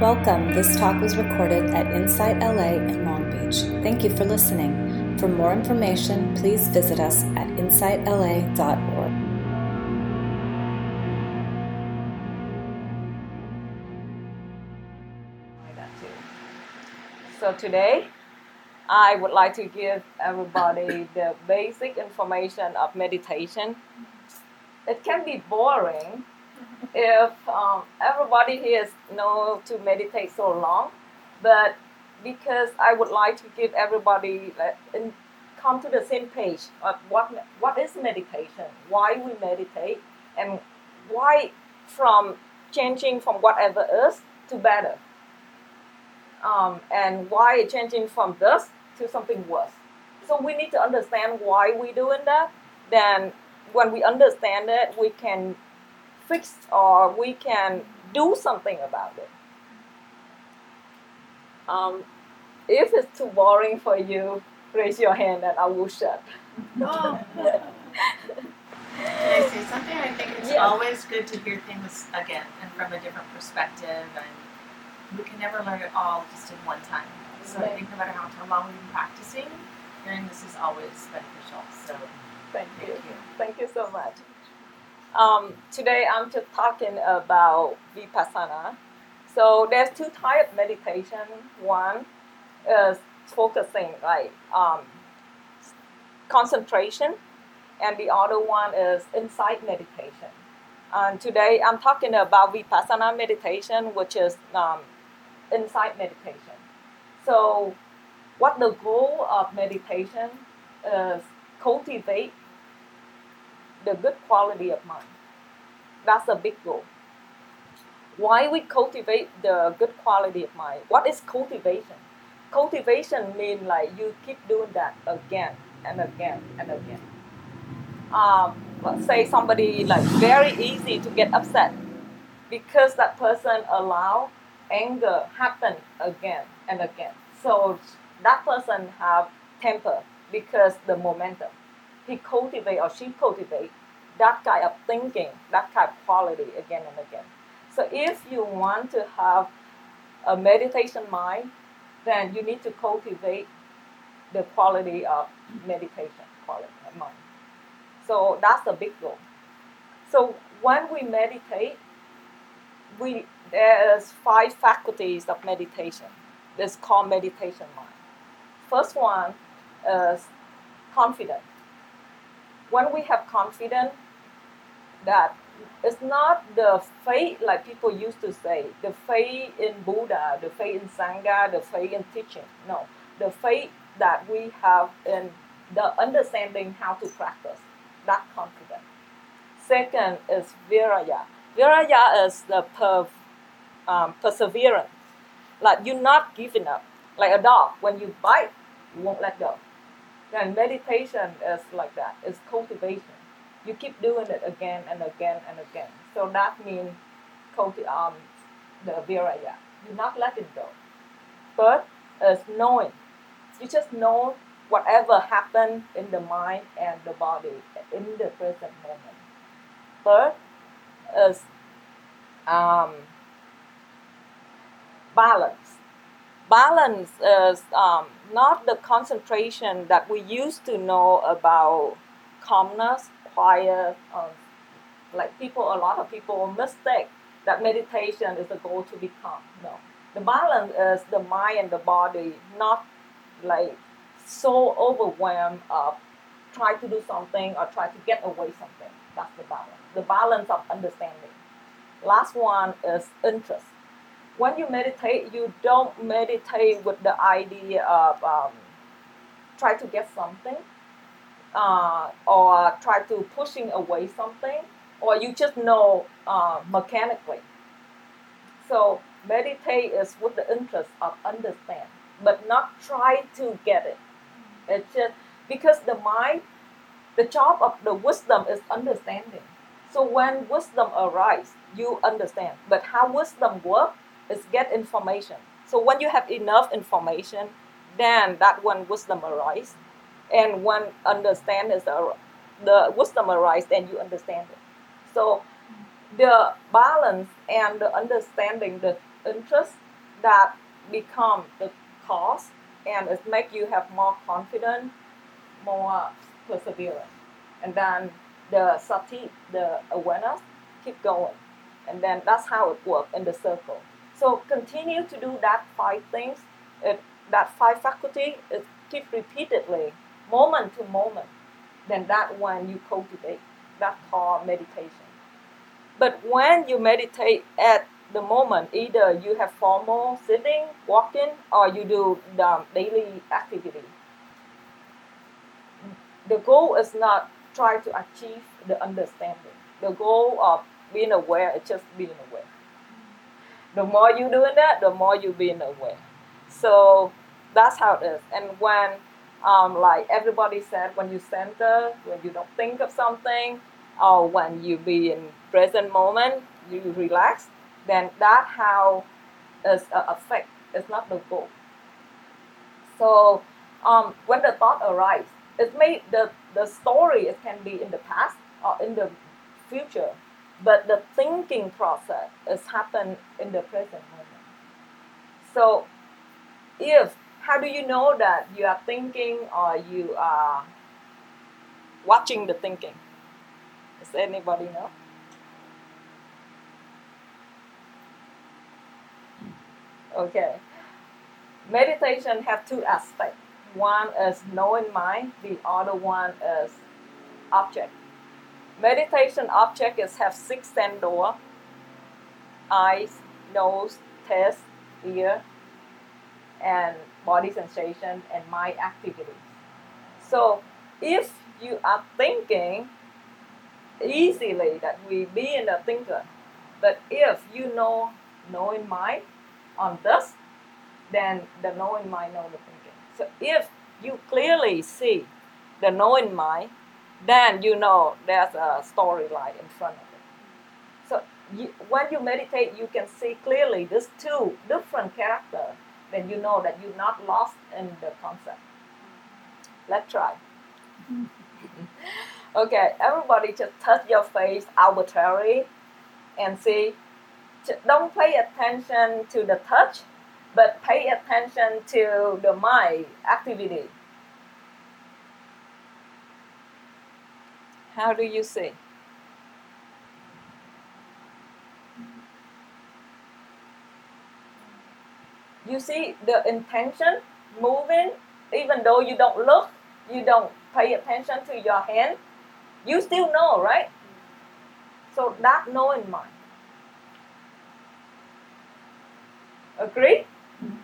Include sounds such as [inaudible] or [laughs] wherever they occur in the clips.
Welcome. This talk was recorded at Insight LA in Long Beach. Thank you for listening. For more information, please visit us at insightla.org. So today, I would like to give everybody the basic information of meditation. It can be boring if um, everybody here know to meditate so long, but because I would like to give everybody come to the same page of what what is meditation, why we meditate, and why from changing from whatever is to better, um, and why changing from this to something worse. So we need to understand why we're doing that. Then when we understand it, we can fix or we can do something about it. Um, if it's too boring for you, raise your hand and I will shut. Oh. [laughs] Can I say something? I think it's Yeah. always good to hear things again and from a different perspective, and we can never learn it all just in one time. So I think no matter how how long we've been practicing, hearing this is always beneficial. So Thank thank you. you. Thank you so much. Um, today I'm just talking about vipassana. So there's two types of meditation. One is focusing, like um, concentration, and the other one is insight meditation. And today I'm talking about vipassana meditation, which is um, insight meditation. So, what the goal of meditation is cultivate the good quality of mind. That's a big goal. Why we cultivate the good quality of mind? What is cultivation? Cultivation means like you keep doing that again and again and again. Um, let's say somebody like very easy to get upset because that person allow anger happen again and again. So that person have temper because the momentum. He cultivate or she cultivate that kind of thinking, that kind of quality again and again. So if you want to have a meditation mind, then you need to cultivate the quality of meditation quality of mind. So that's a big goal. So when we meditate, we there's five faculties of meditation. It's called meditation mind. First one is confidence. When we have confidence that it's not the faith like people used to say, the faith in Buddha, the faith in Sangha, the faith in teaching. No, the faith that we have in the understanding how to practice, that confidence. Second is viriya. Viriya is the um, perseverance. Like you're not giving up. Like a dog, when you bite, you won't let go. Then meditation is like that. It's cultivation. You keep doing it again and again and again. So that means culti- um, the viriya. You're not letting go. Third is knowing. You just know whatever happened in the mind and the body in the present moment. Third is um, balance. Balance is um, not the concentration that we used to know about calmness, quiet. Um, like people, a lot of people mistake that meditation is the goal to be calm. No, the balance is the mind and the body not like so overwhelmed of try to do something or try to get away something. That's the balance. The balance of understanding. Last one is interest. When you meditate, you don't meditate with the idea of um, try to get something uh, or try to pushing away something, or you just know uh, mechanically. So meditate is with the interest of understand, but not try to get it. It's just because the mind, the job of the wisdom is understanding. So when wisdom arises, you understand. But how wisdom works is get information. So when you have enough information, then that one wisdom arises, and when understand is the wisdom arises, then you understand it. So the balance and the understanding, the interest that become the cause and it make you have more confidence, more perseverance. And then the sati, the awareness, keep going. And then that's how it works in the circle. So continue to do that five things. It, that five faculty is keep repeatedly, moment to moment. Then that one you cultivate. That called meditation. But when you meditate at the moment, either you have formal sitting, walking, or you do the daily activity. The goal is not try to achieve the understanding. The goal of being aware is just being aware. The more you doing that, the more you being aware. So that's how it is. And when, um, like everybody said, when you center, when you don't think of something, or when you be in present moment, you relax, then that how is a effect. It's not the goal. So um, when the thought arises, it may the the story it can be in the past or in the future, but the thinking process is happen in the present moment. So if how do you know that you are thinking or you are watching the thinking? Does anybody know? Okay. Meditation have two aspects. One is knowing mind, the other one is object. Meditation object is have six sense door, eyes, nose, taste, ear, and body sensation and mind activities. So if you are thinking easily that we be in a thinker, but if you know knowing mind, on this, then the knowing mind know the thinking. So if you clearly see the knowing mind, then you know there's a story storyline in front of it. So you, when you meditate, you can see clearly these two different characters. Then you know that you're not lost in the concept. Let's try. [laughs] okay, everybody just touch your face arbitrarily and see don't pay attention to the touch, but pay attention to the mind activity. How do you see? You see the intention moving, even though you don't look, you don't pay attention to your hand, you still know, right? So that knowing mind. Agree? Mm-hmm.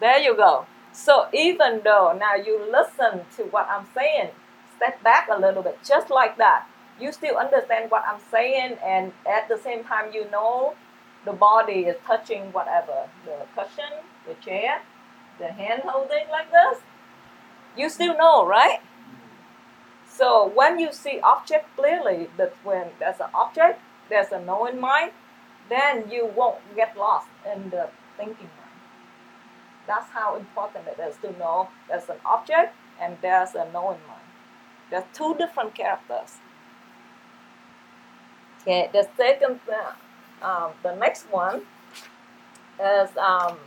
There you go. So even though now you listen to what I'm saying, step back a little bit, just like that. You still understand what I'm saying, and at the same time, you know the body is touching whatever the cushion, the chair, the hand holding like this. You still know, right? So when you see object clearly, that when there's an object, there's a knowing mind, then you won't get lost in the thinking mind. That's how important it is to know there's an object and there's a knowing mind. There's two different characters. Okay, the second, uh, um, the next one is um,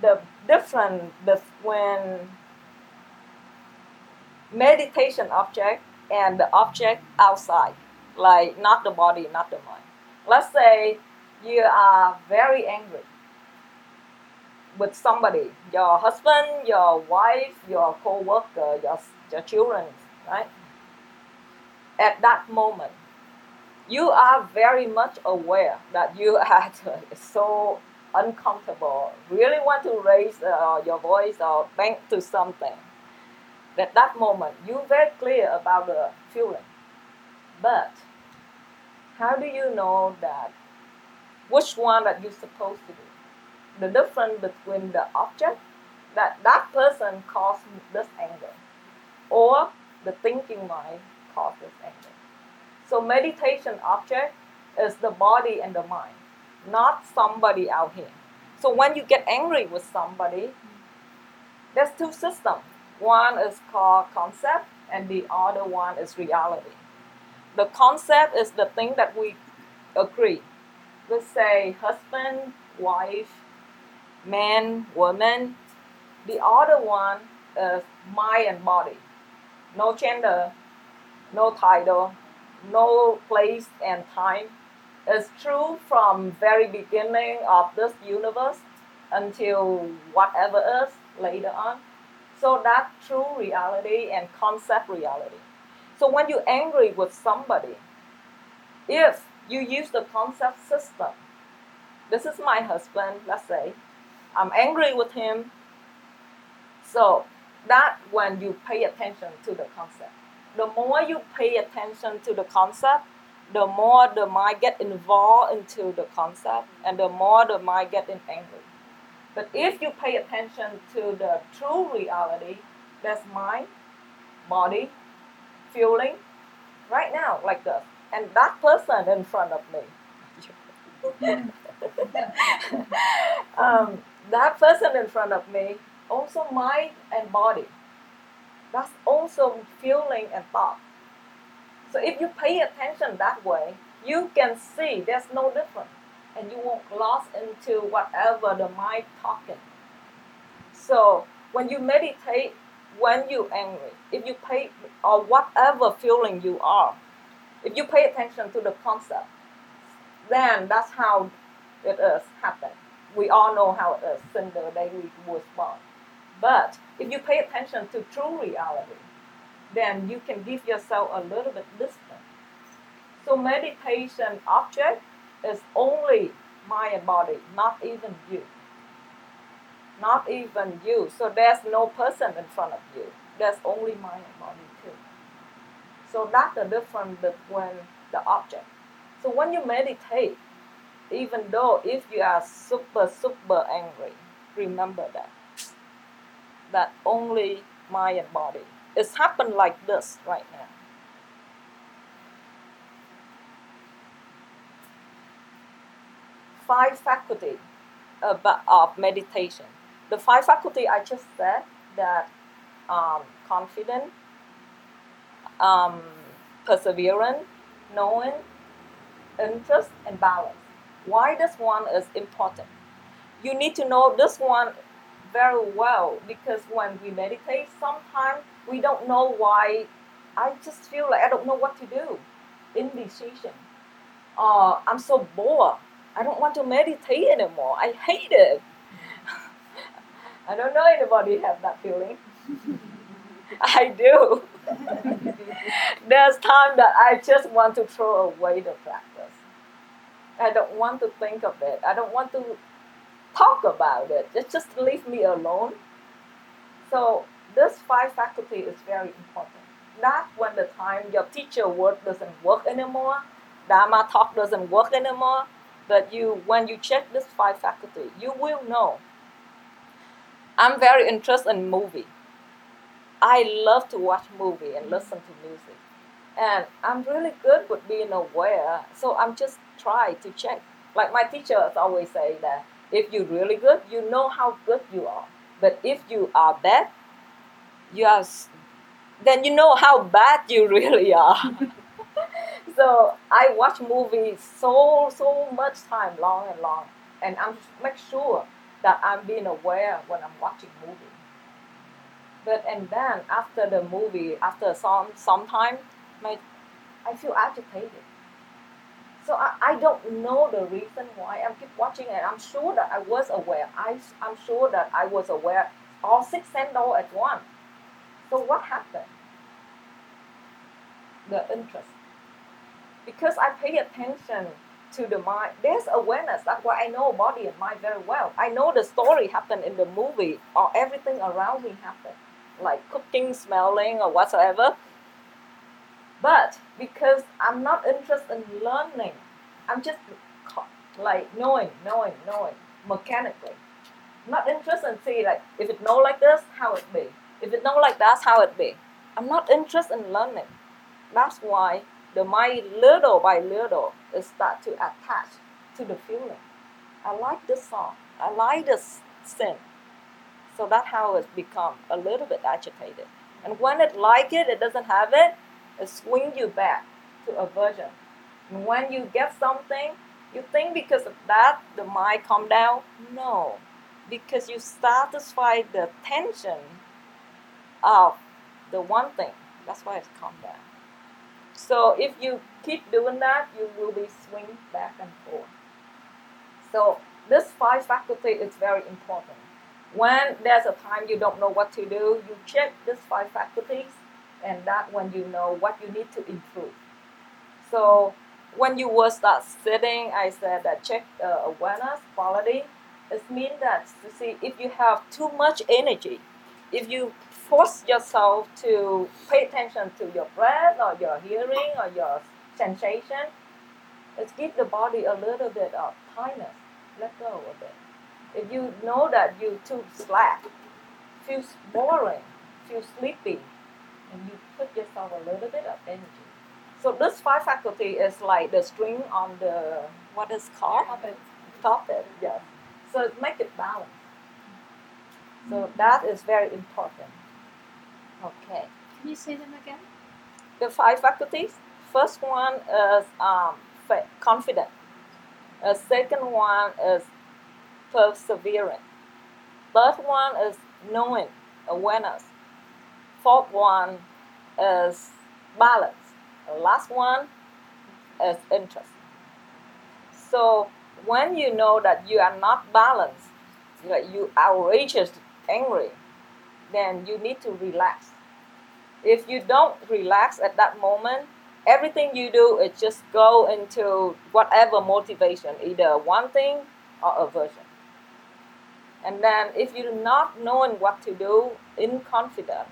the different when meditation object and the object outside like not the body, not the mind. Let's say you are very angry with somebody, your husband, your wife, your co-worker, your, your children, right? At that moment, you are very much aware that you [laughs] are so uncomfortable, really want to raise uh, your voice or bang to something. At that moment, you're very clear about the feeling. But how do you know that which one that you're supposed to do? The difference between the object that that person caused this anger, or the thinking mind caused this anger. So meditation object is the body and the mind, not somebody out here. So when you get angry with somebody, there's two systems. One is called concept, and the other one is reality the concept is the thing that we agree. Let's say husband, wife, man, woman. The other one is mind and body. No gender, no title, no place and time. It's true from very beginning of this universe until whatever is later on. So that true reality and concept reality. So when you're angry with somebody, if you use the concept system, this is my husband, let's say, I'm angry with him. So that when you pay attention to the concept. The more you pay attention to the concept, the more the mind get involved into the concept and the more the mind get angry. But if you pay attention to the true reality, that's mind, body, feeling, right now, like this. And that person in front of me. [laughs] [laughs] um, that person in front of me, also mind and body. That's also feeling and thought. So if you pay attention that way, you can see there's no difference and you won't lost into whatever the mind talking. So when you meditate, when you angry, if you pay or whatever feeling you are, if you pay attention to the concept, then that's how it is happen. We all know how a day we was born. But if you pay attention to true reality, then you can give yourself a little bit distance. So meditation object is only mind body, not even you. Not even you. So there's no person in front of you. There's only mind and body too. So that's the difference between the object. So when you meditate, even though if you are super, super angry, remember that. That only mind and body. It's happened like this right now. Five faculty of meditation. The five faculty I just said that um, confident, um, perseverance, knowing, interest, and balance. Why this one is important? You need to know this one very well because when we meditate, sometimes we don't know why. I just feel like I don't know what to do. Indecision. Uh, I'm so bored. I don't want to meditate anymore. I hate it. [laughs] I don't know anybody have that feeling. [laughs] I do. [laughs] There's time that I just want to throw away the practice. I don't want to think of it. I don't want to talk about it. Just, just leave me alone. So this five faculty is very important. Not when the time your teacher work doesn't work anymore, Dharma talk doesn't work anymore, but you when you check this five faculty, you will know. I'm very interested in movie. I love to watch movie and listen to music. And I'm really good with being aware, so I'm just try to check. Like my teachers always say that if you're really good, you know how good you are. But if you are bad, you are, then you know how bad you [laughs] really are. [laughs] so I watch movies so so much time, long and long, and I'm make sure that I'm being aware when I'm watching movie. But and then after the movie, after some some time, my I feel agitated. So I, I don't know the reason why. I keep watching and I'm sure that I was aware. I, I'm sure that I was aware all six all at once. So what happened? The interest. Because I pay attention to the mind, there's awareness. That's why I know body and mind very well. I know the story happened in the movie or everything around me happened, like cooking, smelling, or whatsoever. But because I'm not interested in learning, I'm just like knowing, knowing, knowing mechanically. I'm not interested in see like if it know like this, how it be. If it know like that's how it be. I'm not interested in learning. That's why the mind little by little is start to attach to the feeling. I like this song. I like this sin. So that's how it's become a little bit agitated. And when it like it, it doesn't have it, it swing you back to aversion, And when you get something, you think because of that the mind calm down? No, because you satisfy the tension of the one thing. That's why it's calm down. So if you keep doing that, you will be swinging back and forth. So this five faculty is very important. When there's a time you don't know what to do, you check these five faculties, and that when you know what you need to improve. So when you will start sitting, I said that check the awareness quality. It means that you see if you have too much energy, if you force yourself to pay attention to your breath or your hearing or your sensation, it give the body a little bit of tightness. Let go of it. If you know that you too slack, feels boring, feel sleepy, and you put yourself a little bit of energy. So this five faculty is like the string on the what is called Puppet. puppet, yes. So it make it balance. So that is very important. Okay. Can you say them again? The five faculties. First one is um, confident. The second one is perseverance. Third one is knowing, awareness. Fourth one is balance. The last one is interest. So when you know that you are not balanced, you are outrageous, angry, then you need to relax. If you don't relax at that moment, everything you do is just go into whatever motivation, either one thing or aversion. And then if you're not knowing what to do in confidence,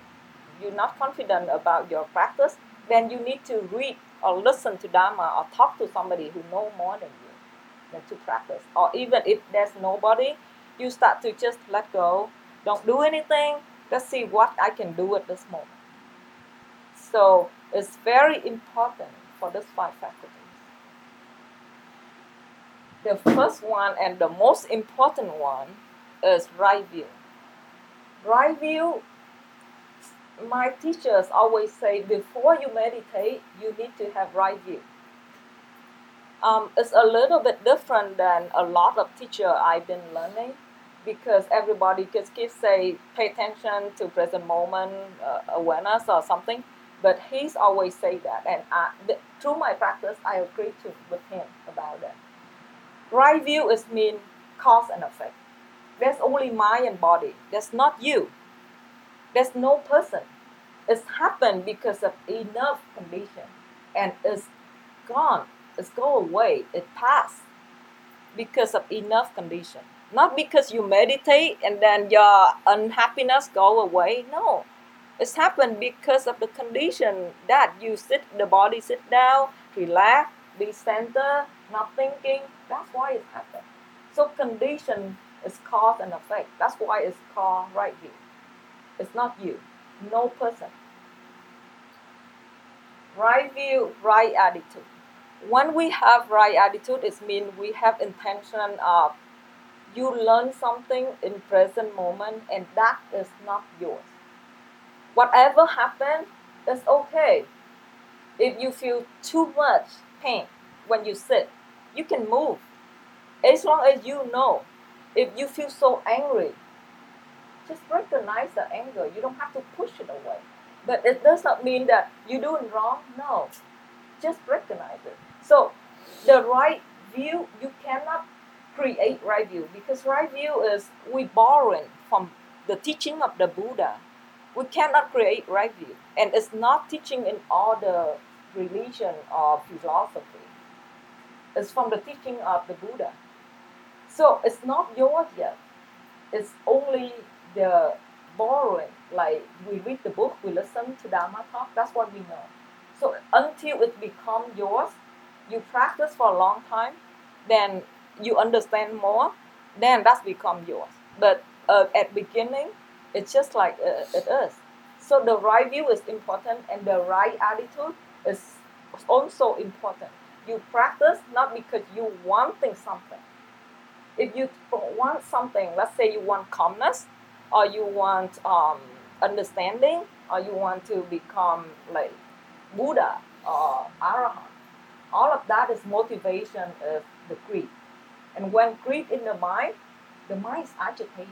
you're not confident about your practice, then you need to read or listen to Dharma or talk to somebody who know more than you than to practice. Or even if there's nobody, you start to just let go. Don't do anything. Let's see what I can do at this moment. So it's very important for these five faculties. The first one and the most important one is right view. Right view, my teachers always say before you meditate, you need to have right view. Um, it's a little bit different than a lot of teacher I've been learning because everybody just keeps say pay attention to present moment uh, awareness or something but he's always say that and I, th- through my practice i agree to with him about that. Right view is mean cause and effect. There's only mind and body. There's not you. There's no person it's happened because of enough condition and it's gone. It's go away. It passed because of enough condition. Not because you meditate and then your unhappiness go away. No. It's happened because of the condition that you sit the body sit down relax be center not thinking. That's why it happened. So condition is cause and effect. That's why it's called right view it's not you no person. Right view right attitude. When we have right attitude it means we have intention of you learn something in present moment and that is not yours. Whatever happened is okay. If you feel too much pain when you sit you can move. As long as you know. If you feel so angry just recognize the anger you don't have to push it away but it does not mean that you're doing wrong no just recognize it so the right view you cannot create right view because right view is we borrowing from the teaching of the Buddha. We cannot create right view, and it's not teaching in all the religion or philosophy. It's from the teaching of the Buddha. So it's not yours yet. It's only the borrowing. Like we read the book, we listen to Dharma talk. That's what we know. So until it become yours, you practice for a long time, then you understand more, then that's become yours. But uh, at beginning, it's just like uh, it is. So the right view is important, and the right attitude is also important. You practice not because you wanting something. If you want something, let's say you want calmness, or you want um, understanding, or you want to become like Buddha or Arahant, all of that is motivation of the greed. And when greed in the mind, the mind is agitated.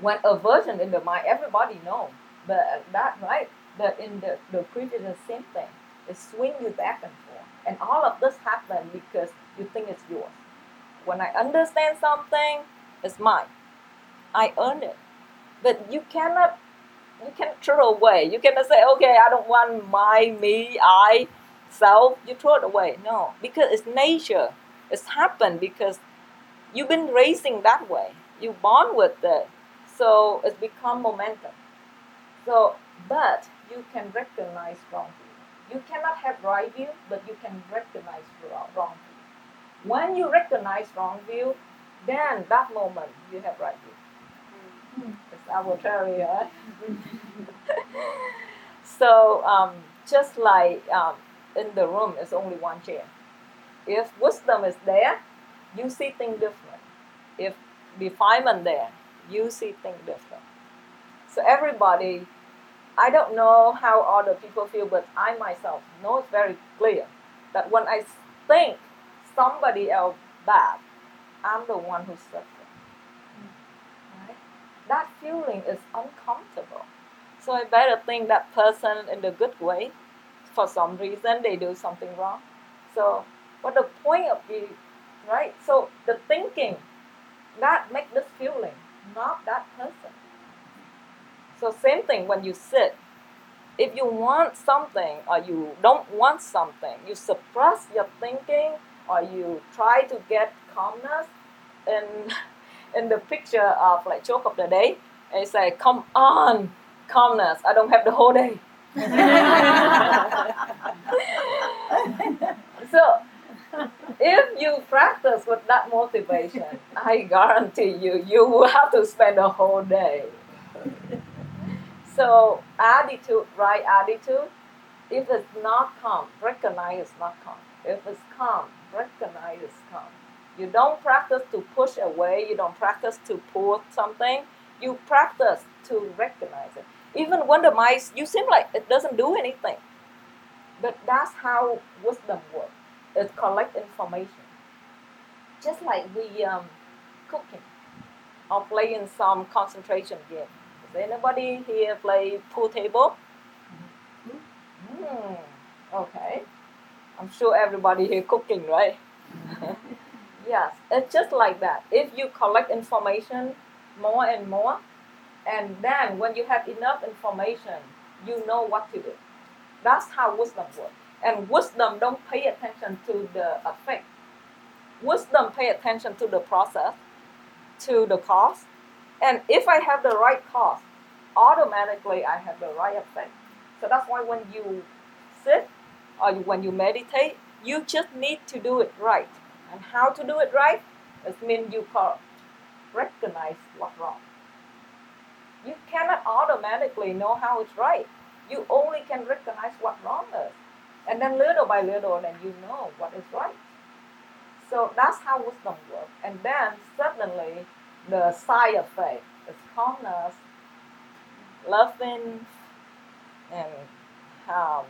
When aversion in the mind, everybody knows. But that right, but in the, the greed is the same thing. It swings you back and forth. And all of this happen because you think it's yours. When I understand something, it's mine. I earn it. But you cannot you can throw away. You cannot say, okay, I don't want my, me, I, self. You throw it away. No, because it's nature. It's happened because you've been raising that way. You born with it, so it's become momentum. So, but you can recognize wrong view. You cannot have right view, but you can recognize wrong view. When you recognize wrong view, then that moment you have right view. It's arbitrary, huh? so um, just like um, in the room, it's only one chair. If wisdom is there, you see things different. If refinement there, you see things different. So everybody, I don't know how other people feel, but I myself know it's very clear that when I think somebody else bad, I'm the one who's suffering that feeling is uncomfortable. So I better think that person in the good way. For some reason, they do something wrong. So, what the point of it, right? So the thinking that make this feeling, not that person. So same thing when you sit. If you want something or you don't want something, you suppress your thinking or you try to get calmness and [laughs] in the picture of like joke of the day, they say, "Come on, calmness. I don't have the whole day." [laughs] so, if you practice with that motivation, I guarantee you, you will have to spend a whole day. So, attitude, right attitude. If it's not calm, recognize it's not calm. If it's calm, recognize it's calm. You don't practice to push away, you don't practice to pull something, you practice to recognize it. Even when the mice, you seem like it doesn't do anything. But that's how wisdom works. It collects information. Just like we um, cooking or playing some concentration game. Does anybody here play pool table? Mm, okay. I'm sure everybody here cooking, right? [laughs] Yes, it's just like that. If you collect information more and more, and then when you have enough information, you know what to do. That's how wisdom works. And wisdom don't pay attention to the effect. Wisdom pay attention to the process, to the cause. And if I have the right cause, automatically I have the right effect. So that's why when you sit or when you meditate, you just need to do it right. And how to do it right? It means you recognize what's wrong. You cannot automatically know how it's right. You only can recognize what wrong is. And then little by little, then you know what is right. So that's how wisdom works. And then suddenly the side effect is calmness, loving, and um,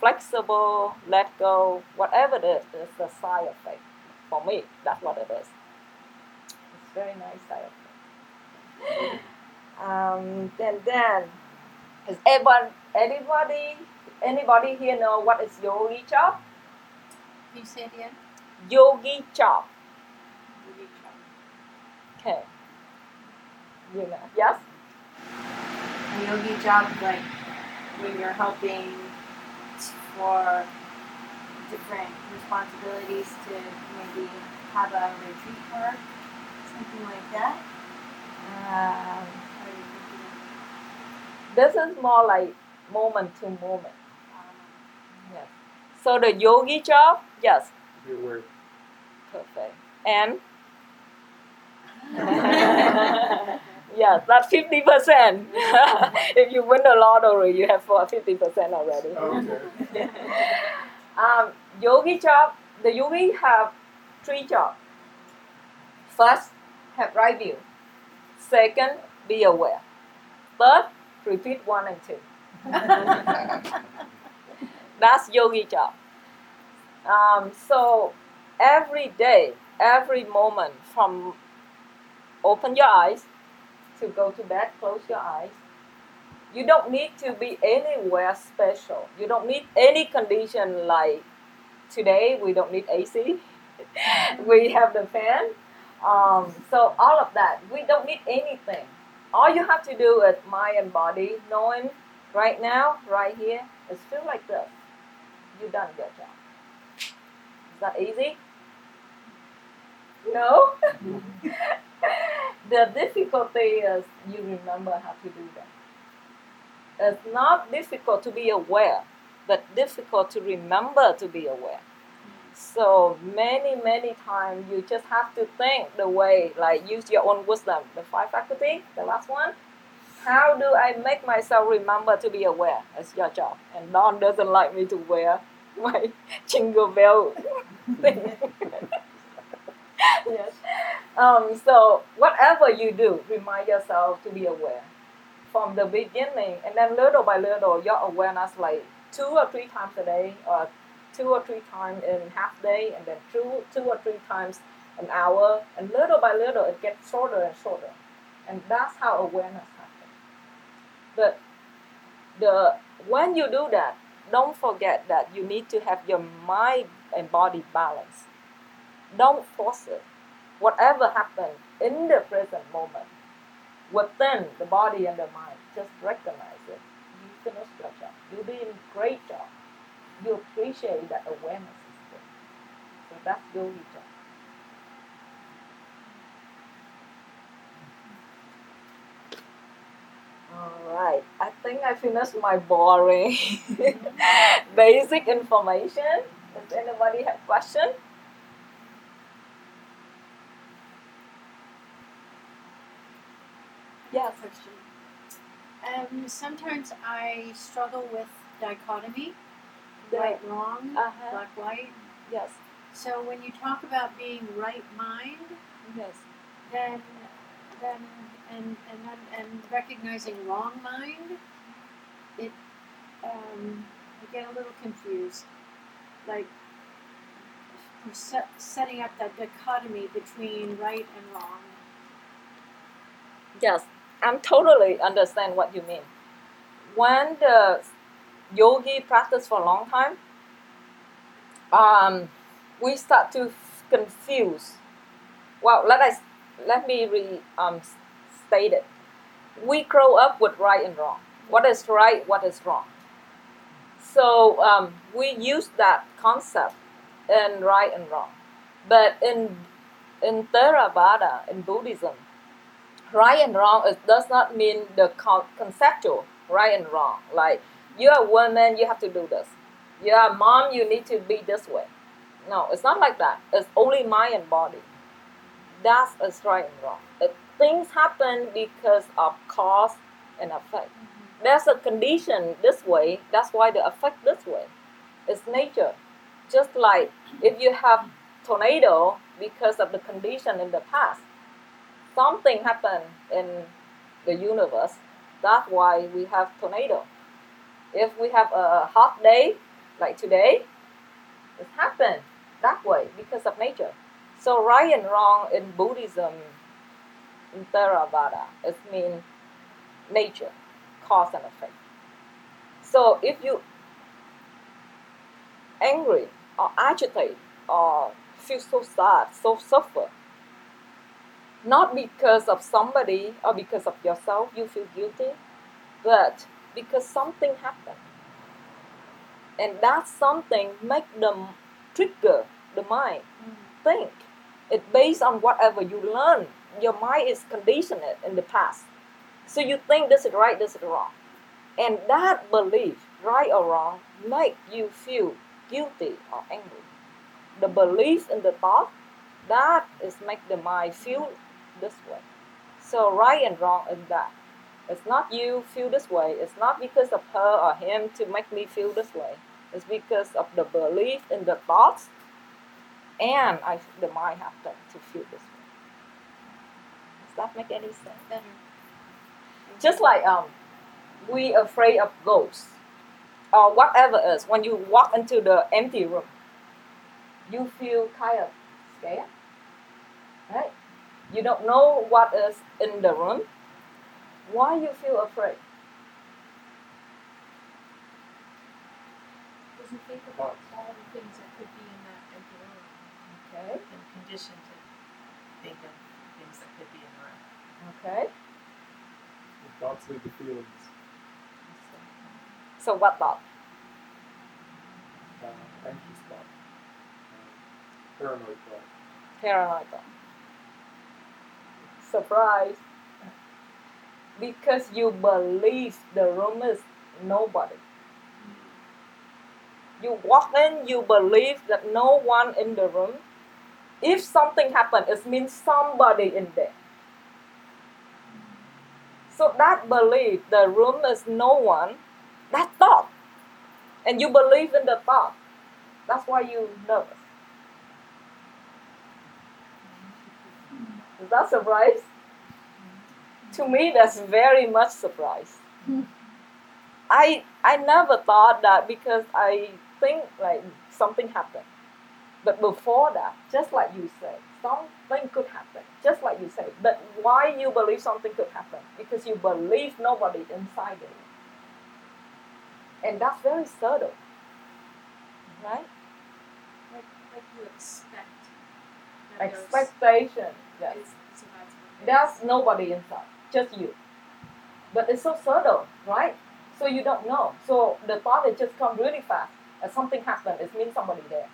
flexible, let go, whatever it is, is the side effect for me, that's what it is. It's very nice side [laughs] um, then then is everyone anybody anybody here know what is yogi chop? Can you say it again? Yogi chop. Yogi chop. Okay. You know, yes? A yogi job like when you're helping for different responsibilities to maybe have a retreat work, something like that? Um, this is more like moment to moment. Yes. So the yogi job, yes. Your work. Perfect. And [laughs] [laughs] yes, that's fifty percent. [laughs] if you win the lottery, you have for fifty percent already. Okay. Um, yogi job, the yogi have three jobs. First, have right view. Second, be aware. Third, repeat one and two. [laughs] That's yogi job. Um, so every day, every moment, from open your eyes to go to bed, close your eyes. You don't need to be anywhere special. You don't need any condition like today. We don't need AC. [laughs] we have the fan. Um, so all of that, we don't need anything. All you have to do is mind and body, knowing right now, right here, is feel like this. You done your job. Is that easy? No. [laughs] the difficulty is you remember how to do that. It's not difficult to be aware, but difficult to remember to be aware. So many, many times you just have to think the way, like use your own wisdom. The five faculty, the last one. How do I make myself remember to be aware? It's your job. And Don doesn't like me to wear [laughs] my jingle bell thing. [laughs] yes. Um, so whatever you do, remind yourself to be aware from the beginning, and then little by little, your awareness like two or three times a day, or two or three times in half day, and then two two or three times an hour, and little by little, it gets shorter and shorter, and that's how awareness happens. But the when you do that, don't forget that you need to have your mind and body balance. Don't force it whatever happened in the present moment within the body and the mind, just recognize it. You finish your job. You did a great job. You appreciate that awareness is there. So that's your job. All right, I think I finished my boring [laughs] basic information. Does anybody have question? Yeah, question. Um, sometimes I struggle with dichotomy, The- right wrong, Uh-huh. black white. Yes, So when you talk about being right mind, yes. then then and and then and recognizing wrong mind, it um, I get a little confused, like set, setting up that dichotomy between right and wrong. Yes, I'm totally understand what you mean. When the yogi practice for a long time, um, we start to confuse. Well, let us let me re um, state it. We grow up with right and wrong. What is right? What is wrong? So um, we use that concept in right and wrong, but in in Theravada in Buddhism, right and wrong does not mean the conceptual right and wrong like you're a woman you have to do this. You're a mom you need to be this way. No it's not like that. It's only mind and body. That's a right and wrong. It- things happen because of cause and effect. Mm-hmm. There's a condition this way that's why the effect this way. It's nature. Just like if you have tornado because of the condition in the past something happened in the universe. That's why we have tornado. If we have a hot day like today, it happened that way because of nature. So right and wrong in Buddhism, in Theravada, it means nature, cause and effect. So if you angry or agitate or feel so sad, so suffer, not because of somebody or because of yourself you feel guilty, but because something happened. And that something make them trigger the mind. Hmm. Think. It's based on whatever you learn. Your mind is conditioned in the past. So you think this is right, this is wrong. And that belief, right or wrong, make you feel guilty or angry. The belief in the thought, that is make the mind feel this way. So right and wrong is that. It's not you feel this way. It's not because of her or him to make me feel this way. It's because of the belief in the thoughts, and I the mind happen to feel this way. Does that make any sense? Better. Just like um, we afraid of ghosts or whatever is when you walk into the empty room, you feel kind of scared, right? You don't know what is in the room. Why you feel afraid? Because you think about all the things that could be in that empty room. Okay, And conditioned to think of things that could be in the room. okay. The thoughts lead to feelings. So what thought? Uh, anxious thought. Uh, paranoid thought. Paranoid thought. Surprise. Because you believe the room is nobody. You walk in, you believe that no one in the room. If something happened, it means somebody in there. So that belief, the room is no one, that thought. And you believe in the thought. That's why you nervous. Is that surprise? To me, that's very much surprise. I I never thought that because I think like something happened. But before that, just like you said, something could happen. Just like you said. But why you believe something could happen? Because you believe nobody inside it. And that's very subtle. Right? Like, like you expect. Expectation. Yes. It's, so that's it is. There's nobody inside, just you. But it's so subtle, right? So you don't know. So the thought it just come really fast. And something happened, it means somebody there.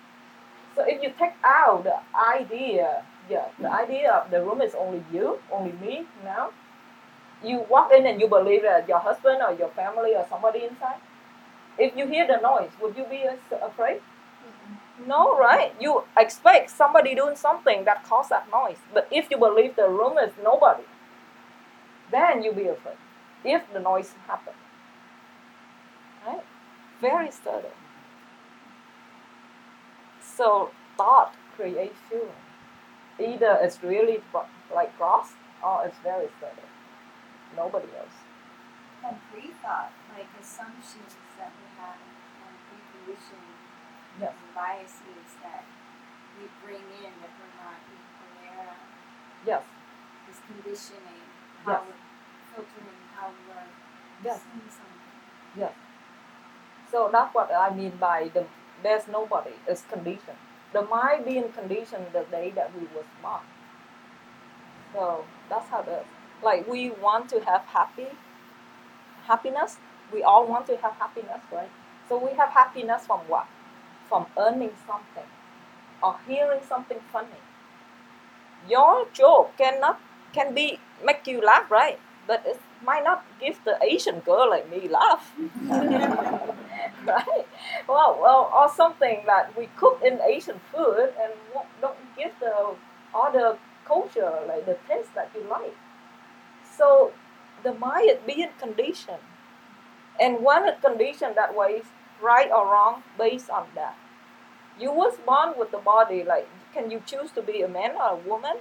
So if you take out the idea, yeah, the idea of the room is only you, only me now. You walk in and you believe that your husband or your family or somebody inside. If you hear the noise, would you be afraid? Mm-hmm. No, right? You expect somebody doing something that causes that noise. But if you believe the room is nobody, then you'll be afraid. If the noise happens. Right? Very subtle. So thought creates feeling. Either it's really like gross or it's very subtle. Nobody else. And pre-thought, like assumptions that we have and preconditioning Yes. and biases that we bring in that we're not even aware of. Yes. This conditioning, how Yes. we're filtering, how we're Yes. seeing something. Yes. So that's what I mean by the there's nobody. It's conditioned. The mind being conditioned the day that we was born. So that's how the like we want to have happy happiness. We all want to have happiness, right? So we have happiness from what? From earning something or hearing something funny. Your joke cannot can be make you laugh, right? But it might not give the Asian girl like me laugh. [laughs] right? Well, well, or something that we cook in Asian food and don't give the other culture like the taste that you like. So the mind being conditioned, and one it's conditioned that way, right or wrong, based on that. You was born with the body. Like, can you choose to be a man or a woman?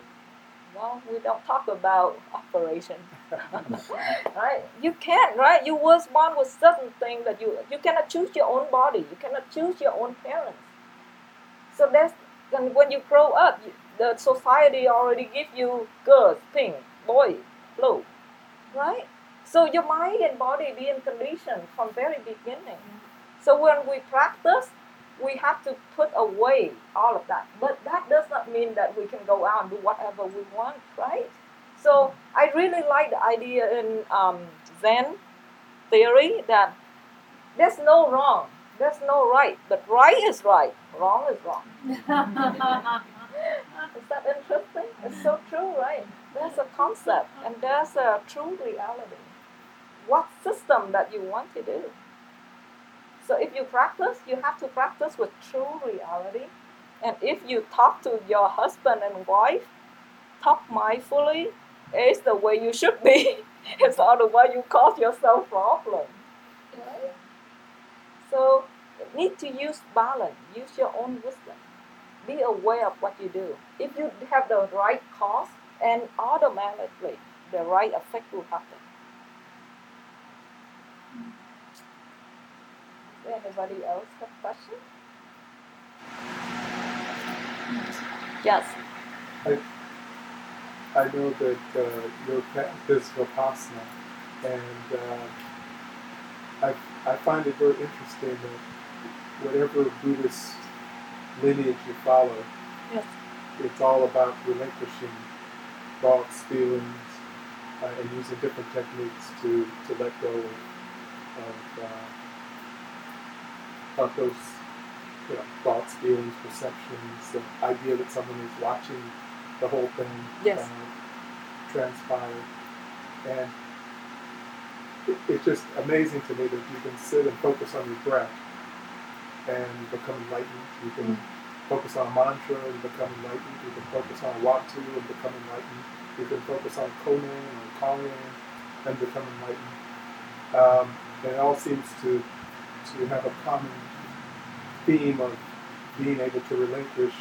Well, we don't talk about [laughs] operation [laughs] right? You can't, right? You was born with certain things that you you cannot choose your own body. You cannot choose your own parents. So that's and when you grow up, you, the society already give you girls, pink, boy, blue, right? So your mind and body being conditioned from very beginning. So when we practice, we have to put away all of that. But that does not mean that we can go out and do whatever we want, right? So I really like the idea in um, Zen theory that there's no wrong, there's no right, but right is right, wrong is wrong. [laughs] Is that interesting? It's so true, right? There's a concept and there's a true reality. What system that you want to do? So if you practice, you have to practice with true reality. And if you talk to your husband and wife, talk mindfully, is the way you should be. [laughs] it's otherwise you cause yourself problems. Right? So need to use balance, use your own wisdom. Be aware of what you do. If you have the right cause, and automatically the right effect will happen. Anybody else have questions? Yes. I I know that uh, your practice Vipassana, and uh, I, I find it very interesting that whatever Buddhist lineage you follow, Yes. it's all about relinquishing thoughts, feelings, uh, and using different techniques to, to let go of, of, of those you know, thoughts, feelings, perceptions, the idea that someone is watching the whole thing Yes. uh, transpire. And it, it's just amazing to me that you can sit and focus on your breath and become enlightened. You can focus on a mantra and become enlightened. You can focus on a watu and become enlightened. You can focus on konen or karen and become enlightened. Um, and it all seems to to have a common theme of being able to relinquish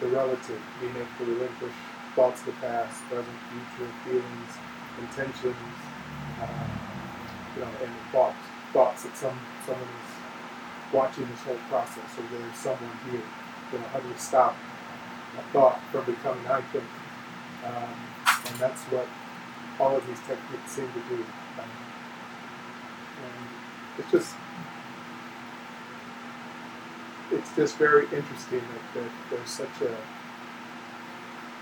the relative, being able to relinquish thoughts of the past, present, future, feelings, intentions, uh, you know, and thoughts, thoughts that some someone is watching this whole process, or there's someone here. You know, how do you stop a thought from becoming think? Um, and that's what all of these techniques seem to do. Um, and it's just it's just very interesting that, that there's such a,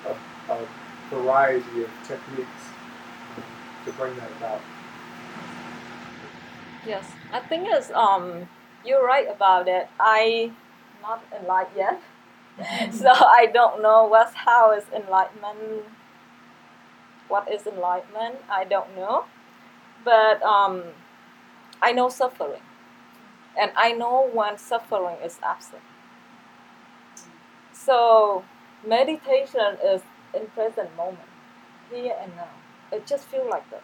a, a variety of techniques um, to bring that about. Yes. I think it's um you're right about it. I not enlightened yet. [laughs] so I don't know what's how is enlightenment what is enlightenment, I don't know. But um I know suffering. And I know when suffering is absent. So meditation is in present moment, here and now. It just feels like this.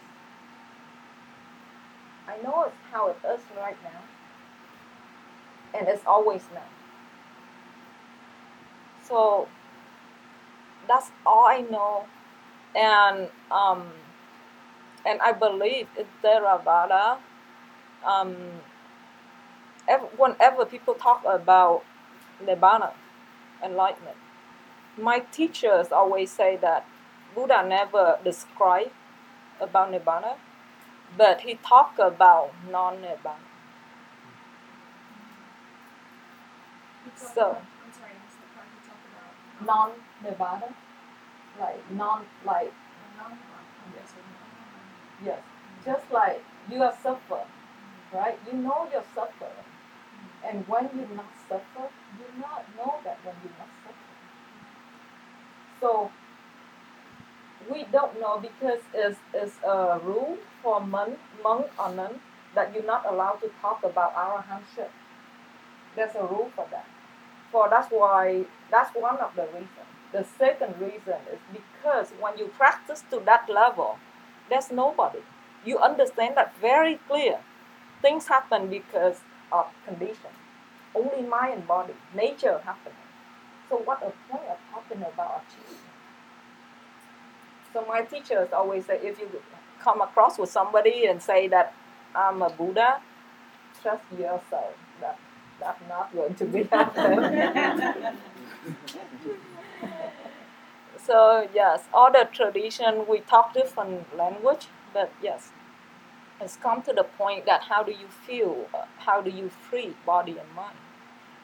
I know it's how it is right now. And it's always now. So that's all I know. And um, and I believe in Theravada. Um, ev- whenever people talk about Nibbana, enlightenment, my teachers always say that Buddha never described about Nibbana, but he talked about non-Nibbana. So- I'm sorry, about. Non-Nibbana, like non, like Yes. just like you are suffer, right? You know you're suffering, and when you not suffer, you not know that when you not suffer. So we don't know because it's, it's a rule for monk, monk or nun that you're not allowed to talk about our arahantship. There's a rule for that. For that's why that's one of the reasons. The second reason is because when you practice to that level, there's nobody. You understand that very clear. Things happen because of condition. Only mind and body, nature happening. So what a point of talking about achievement? So my teachers always say if you come across with somebody and say that I'm a Buddha, trust yourself that that's not going to be [laughs] happening. [laughs] so yes, all the tradition we talk different language, but yes, it's come to the point that how do you feel, uh, how do you free body and mind,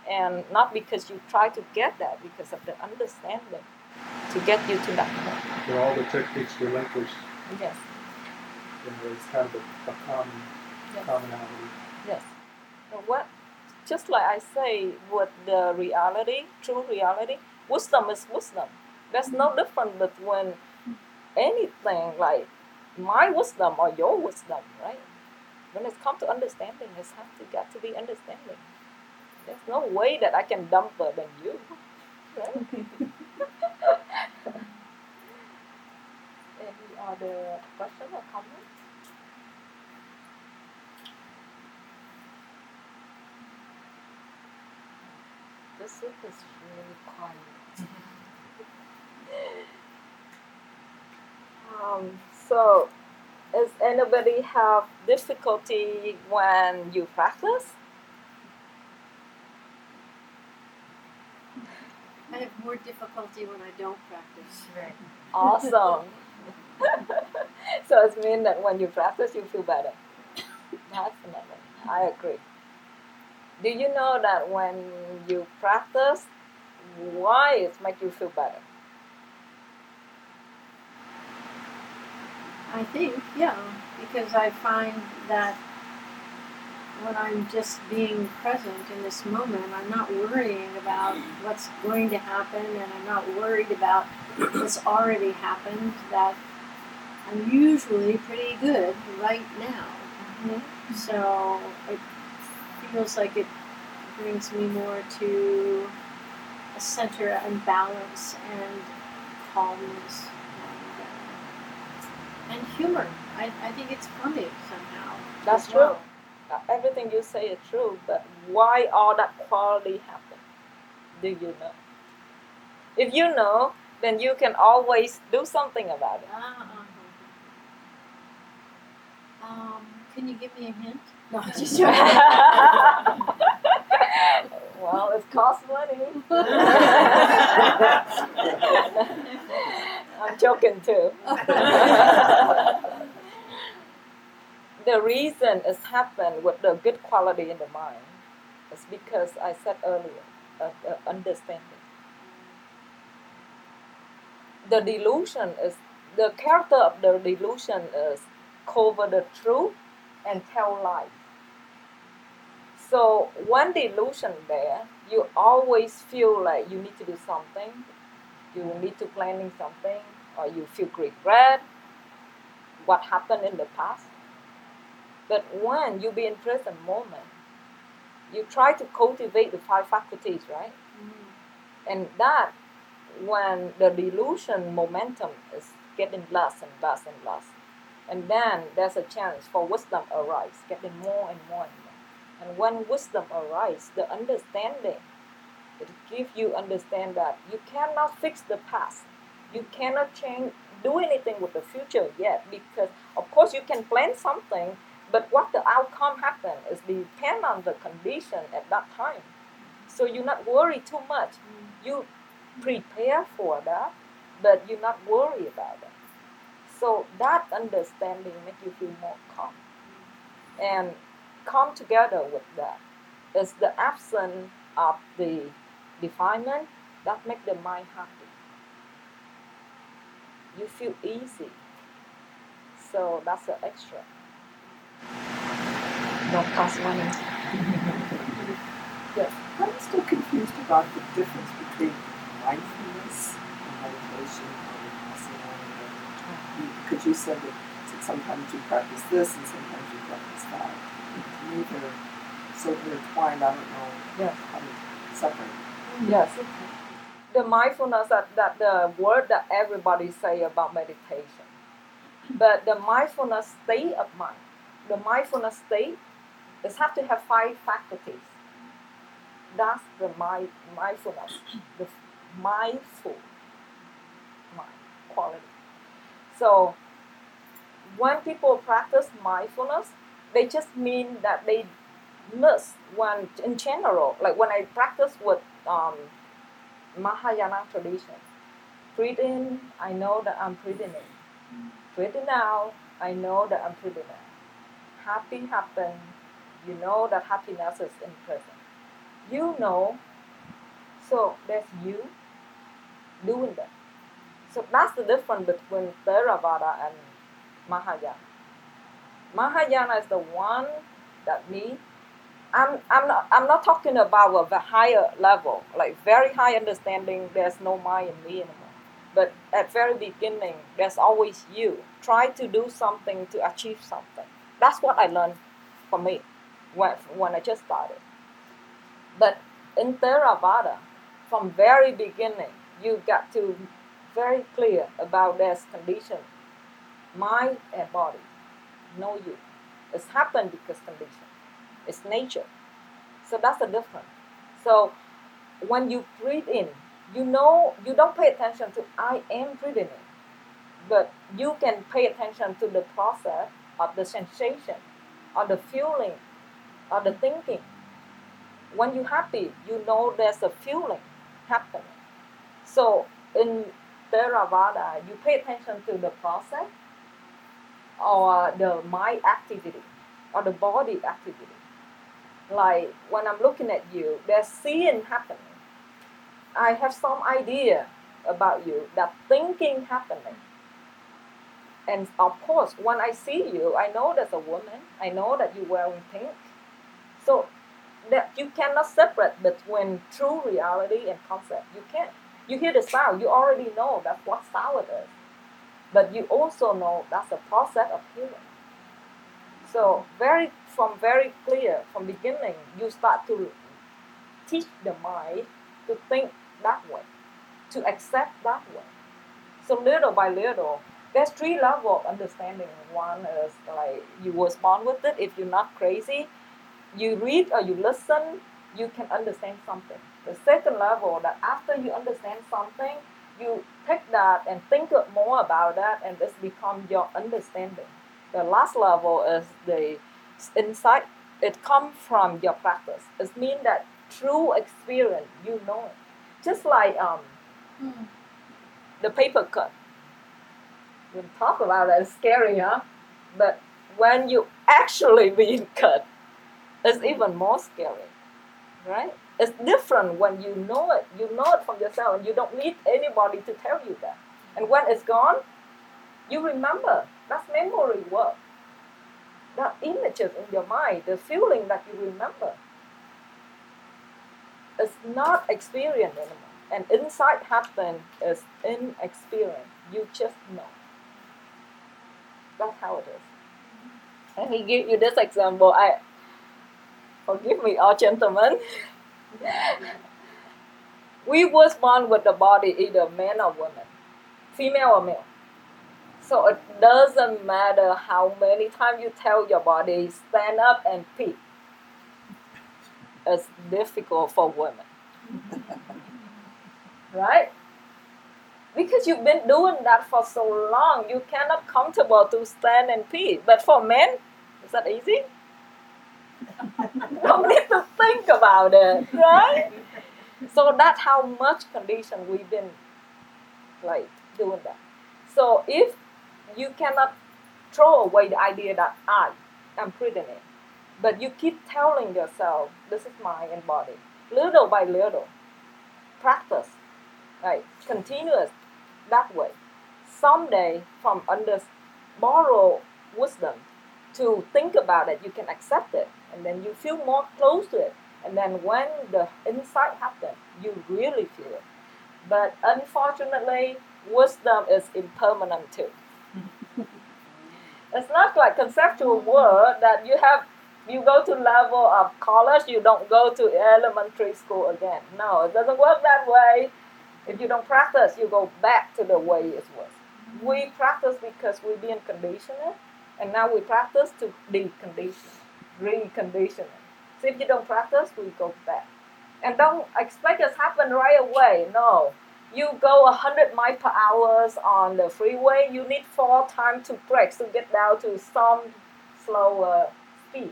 and not because you try to get that, because of the understanding to get you to that point. Where all the techniques relinquished, Yes, you know, it's kind of a, a common yes. commonality. Yes. So what, just like I say with the reality, true reality, wisdom is wisdom. There's no difference between anything like my wisdom or your wisdom, right? When it's come to understanding, it's have to got to be understanding. There's no way that I can dumper than you, right? [laughs] Any other question or comment? The soup is really quiet. [laughs] um, so, does anybody have difficulty when you practice? I have more difficulty when I don't practice. Right. Awesome. [laughs] so it means that when you practice, you feel better. Definitely, I agree. Do you know that when you practice, why it makes you feel better? I think, yeah, because I find that when I'm just being present in this moment, I'm not worrying about what's going to happen, and I'm not worried about what's already happened. That I'm usually pretty good right now. Mm-hmm. So it feels like it brings me more to a center and balance and calmness and humor. I, I think it's funny somehow. That's as well. true. Uh, Everything you say is true, but why all that quality happen? Do you know? If you know, then you can always do something about it. Uh-huh. Um, can you give me a hint? [laughs] No, just [laughs] well, it costs money. [laughs] I'm joking too. [laughs] the reason it's happened with the good quality in the mind is because I said earlier, uh, the understanding. The delusion is the character of the delusion is cover the truth and tell lies. So one delusion there, you always feel like you need to do something, you need to planning something, or you feel regret what happened in the past. But when you be in present moment, you try to cultivate the five faculties, right? Mm-hmm. And that when the delusion momentum is getting less and less and less. And then there's a chance for wisdom arise, getting more and more and more. And when wisdom arises, the understanding, it you understand that you cannot fix the past. You cannot change, do anything with the future yet because, of course, you can plan something, but what the outcome happen is depend on the condition at that time. So you not worry too much. You prepare for that, but you not worry about it. So that understanding make you feel more calm. And come together with that is the absence of the defilement that make the mind happy. You feel easy. So that's an extra. Don't cost money. [laughs] Yes, I'm still confused about the difference between mindfulness and meditation or vipassana. Because you said that that sometimes you practice this and sometimes you practice that. To me, they're so intertwined, I don't know Yes. how to separate. Yes. The mindfulness that, that the word that everybody say about meditation. But the mindfulness state of mind, the mindfulness state is have to have five faculties. That's the mind, mindfulness, the mindful mind quality. So when people practice mindfulness, they just mean that they miss one in general. Like when I practice with um, Mahayana tradition, breathe in, I know that I'm breathing in. Breathing out, I know that I'm breathing out. Happy happen, you know that happiness is in present. You know, so there's you doing that. So that's the difference between Theravada and Mahayana. Mahayana is the one that me. I'm, I'm, not, I'm not talking about a higher level, like very high understanding, there's no mind in me anymore. But at very beginning, there's always you. Try to do something to achieve something. That's what I learned for me when, when I just started. But in Theravada, from very beginning, you got to very clear about this condition, mind and body. Know you. It's happened because condition. It's nature. So that's the difference. So when you breathe in, you know you don't pay attention to I am breathing in, but you can pay attention to the process of the sensation, or the feeling, or the thinking. When you're happy, you know there's a feeling happening. So in Theravada, you pay attention to the process or the mind activity or the body activity. Like when I'm looking at you, there's seeing happening. I have some idea about you, that thinking happening. And of course, when I see you, I know there's a woman. I know that you're wearing pink. So that you cannot separate between true reality and concept. You can't. You hear the sound, you already know that's what sound is. But you also know that's a process of healing. So very from very clear, from beginning, you start to teach the mind to think that way, to accept that way. So little by little, there's three level of understanding. One is like you was born with it. If you're not crazy, you read or you listen, you can understand something. The second level that after you understand something, you take that and think more about that, and this becomes your understanding. The last level is the insight. It comes from your practice. It means that through experience, you know it. Just like um, Mm. the paper cut. We talk about that, it's scary, huh? But when you actually [laughs] being cut, it's even more scary, right? It's different when you know it. You know it from yourself, and you don't need anybody to tell you that. And when it's gone, you remember. That's memory work. That images in your mind, the feeling that you remember. It's not experience anymore. And insight happen is in experience. You just know. That's how it is. And he give you this example. I forgive me, all gentlemen. [laughs] we was born with the body either man or woman, female or male. So it doesn't matter how many times you tell your body stand up and pee. It's difficult for women. [laughs] right? Because you've been doing that for so long, you cannot comfortable to stand and pee. But for men, is that easy? [laughs] Don't need to think about it, right? So that's how much condition we've been like doing that. So if you cannot throw away the idea that I am pregnant, but you keep telling yourself, this is my and body, little by little, practice, right? Continuous that way. Someday, from under borrow wisdom to think about it, you can accept it, and then you feel more close to it. And then when the insight happens, you really feel it. But unfortunately, wisdom is impermanent too. It's not like conceptual word that you have you go to level of college, you don't go to elementary school again. No, it doesn't work that way. If you don't practice, you go back to the way it was. We practice because we've been conditioned, and now we practice to decondition, recondition. So if you don't practice, we go back. And don't expect it to happen right away. No. You go 100 miles per hour on the freeway, you need four times to brake to get down to some slower speed.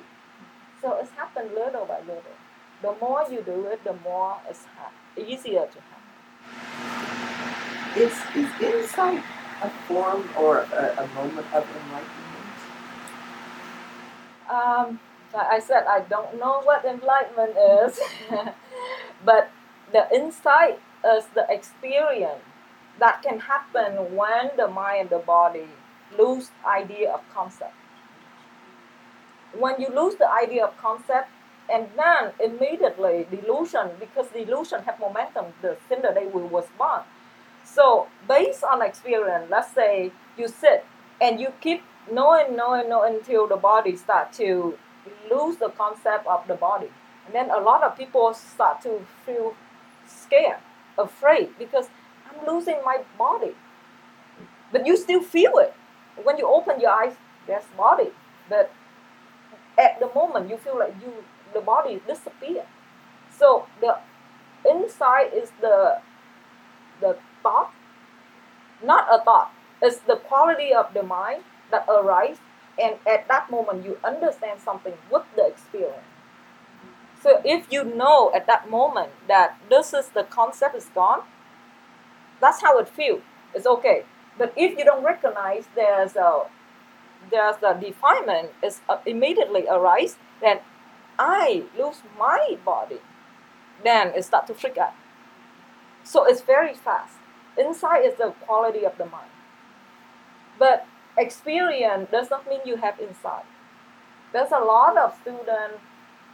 So it's happened little by little. The more you do it, the more it's ha- easier to happen. Is, is insight a form or a, a moment of enlightenment? Um, like I said, I don't know what enlightenment is, [laughs] but the insight is the experience that can happen when the mind and the body lose idea of concept. When you lose the idea of concept, and then immediately delusion, because delusion have momentum the since the day we was born. So based on experience, let's say you sit and you keep knowing, knowing, knowing until the body start to lose the concept of the body. And then a lot of people start to feel scared, afraid, because I'm losing my body. But you still feel it. When you open your eyes, there's body. But at the moment you feel like you the body disappear. So the inside is the the thought, not a thought. It's the quality of the mind that arises, and at that moment you understand something with the experience. So if you know at that moment that this is the concept is gone, That's how it feels. It's okay. But if you don't recognize there's a there's a defilement is uh, immediately arise, then I lose my body. Then it start to freak out. So it's very fast. Insight is the quality of the mind. But experience does not mean you have insight. There's a lot of students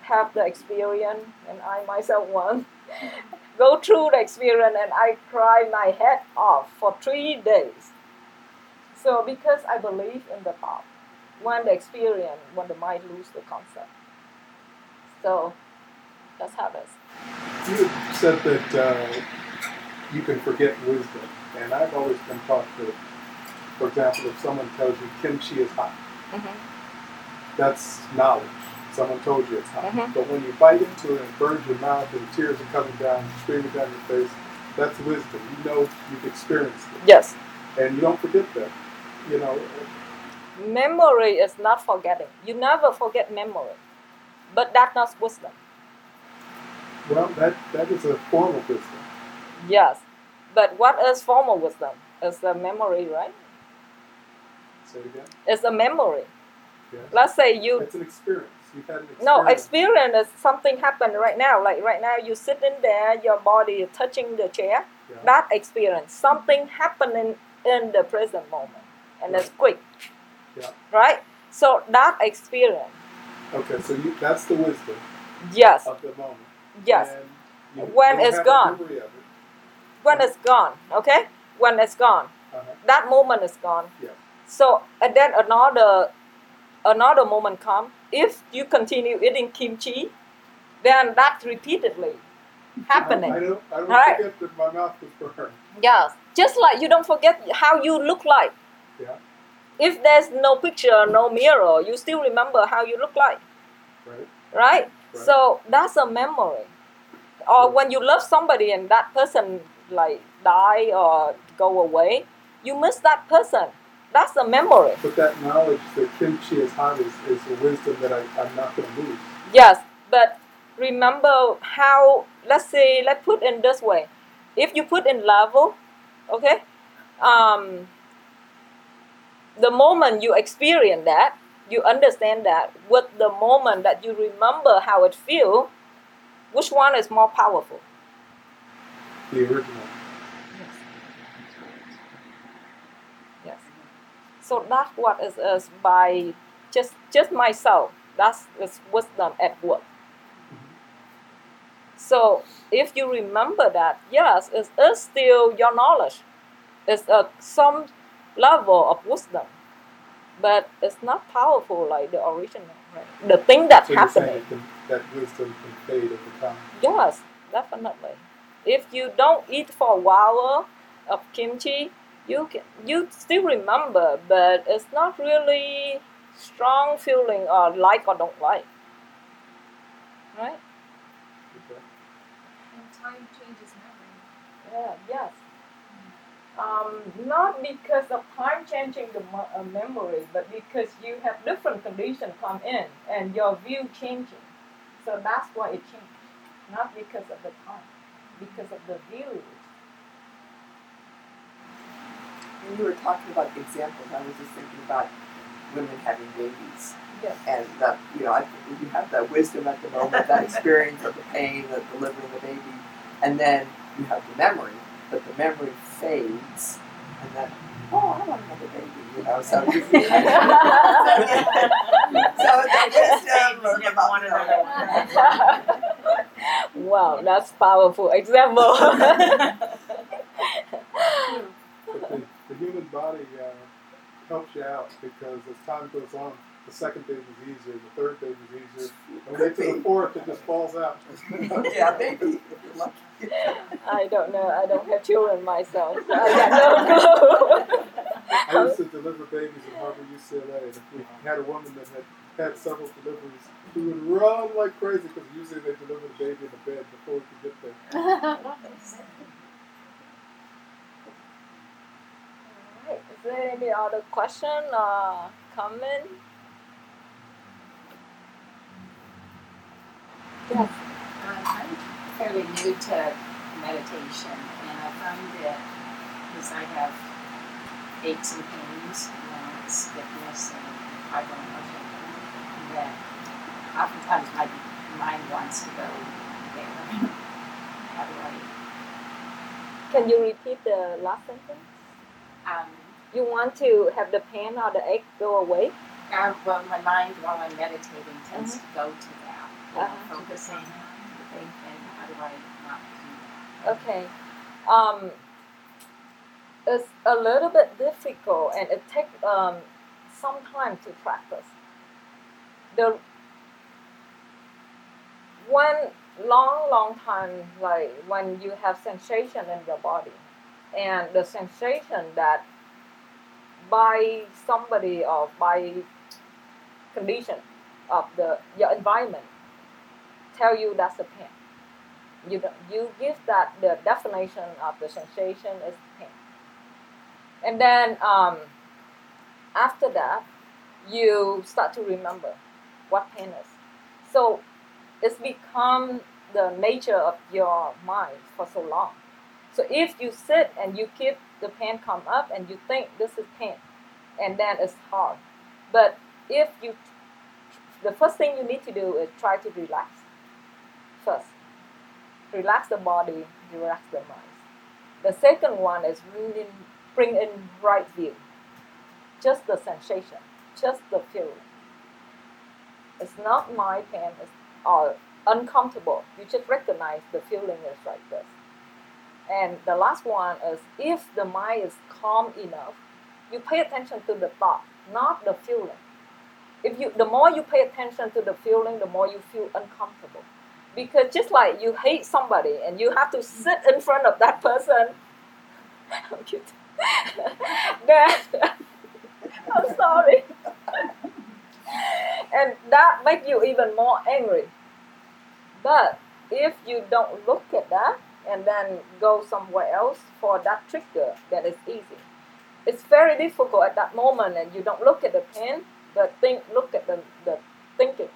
have the experience, and I myself one [laughs] go through the experience, and I cry my head off for three days. So because I believe in the thought, when the experience, when the mind lose the concept. So that's how it is. You said that uh, you can forget wisdom, and I've always been taught that, for example, if someone tells you kimchi is hot, that's knowledge. Someone told you it's hot. Mhm. But when you bite into it and burns your mouth and tears are coming down, streaming down your face, that's wisdom. You know you've experienced it. Yes. And you don't forget that. You know, Memory is not forgetting. You never forget memory. But that's not wisdom. well, that, that is a form of wisdom. Yes. But what is formal wisdom? It's a memory, right? Say it again. It's a memory. Yes. Let's say you It's an experience. You've had an experience. No, experience is something happened right now. Like right now, you sitting there, your body is touching the chair. Yeah. That experience, something happening in the present moment, and it's quick. Yeah. Right. So that experience, Okay, so you, that's the wisdom yes, of the moment. yes. You When don't it's gone. it. When it's gone, okay. When it's gone, Uh-huh. that moment is gone. Yeah. So and then another, another moment come. If you continue eating kimchi, then that's repeatedly happening. I, I don't, I don't Right. forget that my mouth was burned. Yes, just like you don't forget how you look like. Yeah. If there's no picture, no mirror, you still remember how you look like, Right. right? Right. So that's a memory. Or when you love somebody and that person like die or go away, you miss that person. That's a memory. But that knowledge that kimchi is hot is, is a wisdom that I, I'm not going to lose. Yes, but remember how, let's say, let's put in this way. If you put in level, okay, um, the moment you experience that, you understand that, with the moment that you remember how it feels, which one is more powerful? The original. Yes. So that's what is, is by just just myself. That's is wisdom at work. Mm-hmm. So if you remember that, yes, it is still your knowledge. It's a some level of wisdom, but it's not powerful like the original. Right? The thing that's So saying happening. that wisdom can fade over time. Yes, definitely. If you don't eat for a while of kimchi, you can you still remember, but it's not really strong feeling or like or don't like. Right? Okay. And time changes memory. Yeah. Yes. Um, not because of time changing the uh, memory, but because you have different conditions come in and your view changing. So that's why it changed. Not because of the time, because of the view. When you were talking about examples, I was just thinking about women having babies. Yes. And that, you know, I, you have that wisdom at the moment, that [laughs] experience of the pain of delivering the baby, and then you have the memory, but the memory fades, and then, oh, I want another baby, you know, so you [laughs] [laughs] so, the wisdom of Never about, want another one. wow, that's powerful example. But the, the human body uh, helps you out because as time goes on, the second baby's easier, the third baby's easier. And when they get to the fourth, it just falls out. [laughs] yeah, maybe, if you're lucky. I don't know. I don't have children myself. So [laughs] I got no clue. I used to deliver babies at Harbor UCLA, and if we had a woman that had had several deliveries, we would run like crazy because usually they deliver the baby in the bed before we could get there. [laughs] Is there any other question or comment? Yes. Um, I'm fairly new to meditation, and I found that because I have aches and pains, you know, and stiffness and fibromyalgia, that oftentimes my mind wants to go there. [laughs] How do I? Can you repeat the last sentence? Um, You want to have the pain or the ache go away? uh, well, my mind while I'm meditating tends to go to that, you Uh-huh. focusing on the thing, and how do I not do that? Okay. Um, it's a little bit difficult and it takes um, some time to practice. The one long, long time, like when you have sensation in your body, and the sensation that by somebody or by condition of the your environment tell you that's a pain. You you give that the definition of the sensation is pain. And then um, after that you start to remember what pain is. So it's become the nature of your mind for so long so if you sit and you keep the pain come up and you think this is pain and then it's hard but if you the first thing you need to do is try to relax first relax the body, relax the mind. The second one is really bring in right view. Just the sensation, just the feeling. It's not my pain, it's or uncomfortable. You just recognize the feeling is like this. And the last one is if the mind is calm enough, you pay attention to the thought, not the feeling. If you the more you pay attention to the feeling, the more you feel uncomfortable because just like you hate somebody and you have to sit in front of that person I'm [laughs] cute. then [laughs] I'm sorry [laughs] and that makes you even more angry but if you don't look at that and then go somewhere else for that trigger that is easy it's very difficult at that moment and you don't look at the pain but think look at the, the thinking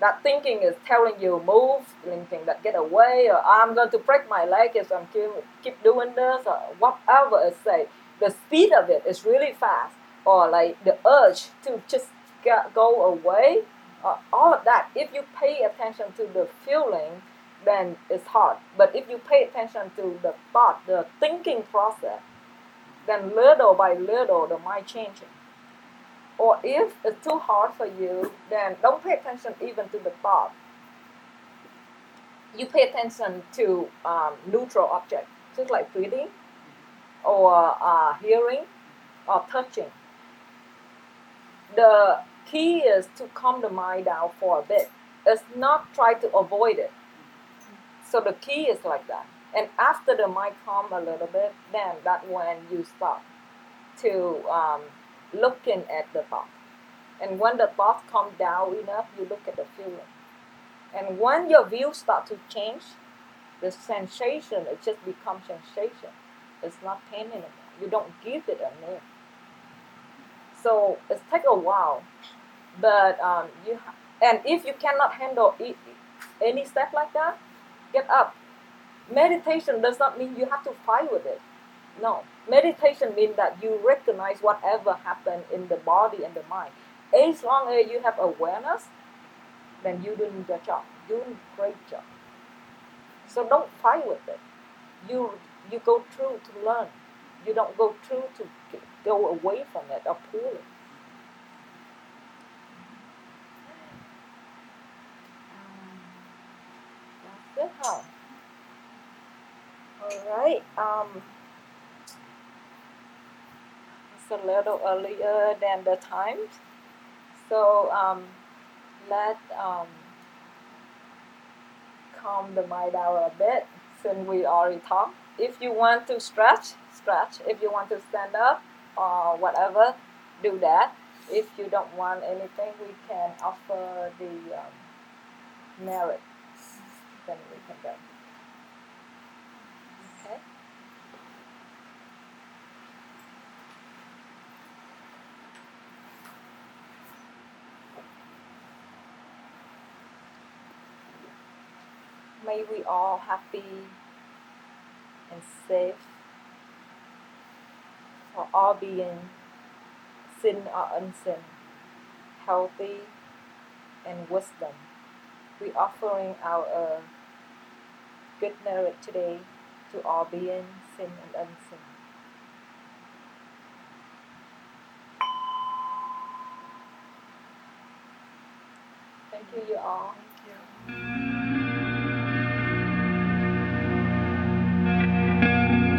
that thinking is telling you move, thinking that get away, or I'm going to break my leg if I'm keep, keep doing this, or whatever it say. The speed of it is really fast, or like the urge to just get, go away, all of that. If you pay attention to the feeling, then it's hard. But if you pay attention to the thought, the thinking process, then little by little the mind changing. Or if it's too hard for you, then don't pay attention even to the thought. You pay attention to um, neutral objects, just like breathing, or uh, hearing, or touching. The key is to calm the mind down for a bit. It's not try to avoid it. So the key is like that. And after the mind calm a little bit, then that when you start to um, looking at the thought. And when the thought calm down enough, you look at the feeling. And when your view start to change, the sensation it just becomes sensation. It's not pain anymore. You don't give it a name. So it take a while, but um, you ha- and if you cannot handle e- any step like that, get up. Meditation does not mean you have to fight with it. No, meditation means that you recognize whatever happened in the body and the mind. As long as you have awareness, then you doing your job. You doing great job. So don't fight with it. You you go through to learn. You don't go through to go away from it or pull it. That's it, huh? All right. Um, it's a little earlier than the time, so um, let um, calm the mind down a bit since we already talked. If you want to stretch, stretch. If you want to stand up or whatever, do that. If you don't want anything, we can offer the um, merit. Then we can go. Okay. May we all happy and safe for all being, sin or unsin, healthy and wisdom. We offering our uh, good merit today to all being, sin and unsin. Thank you, you all.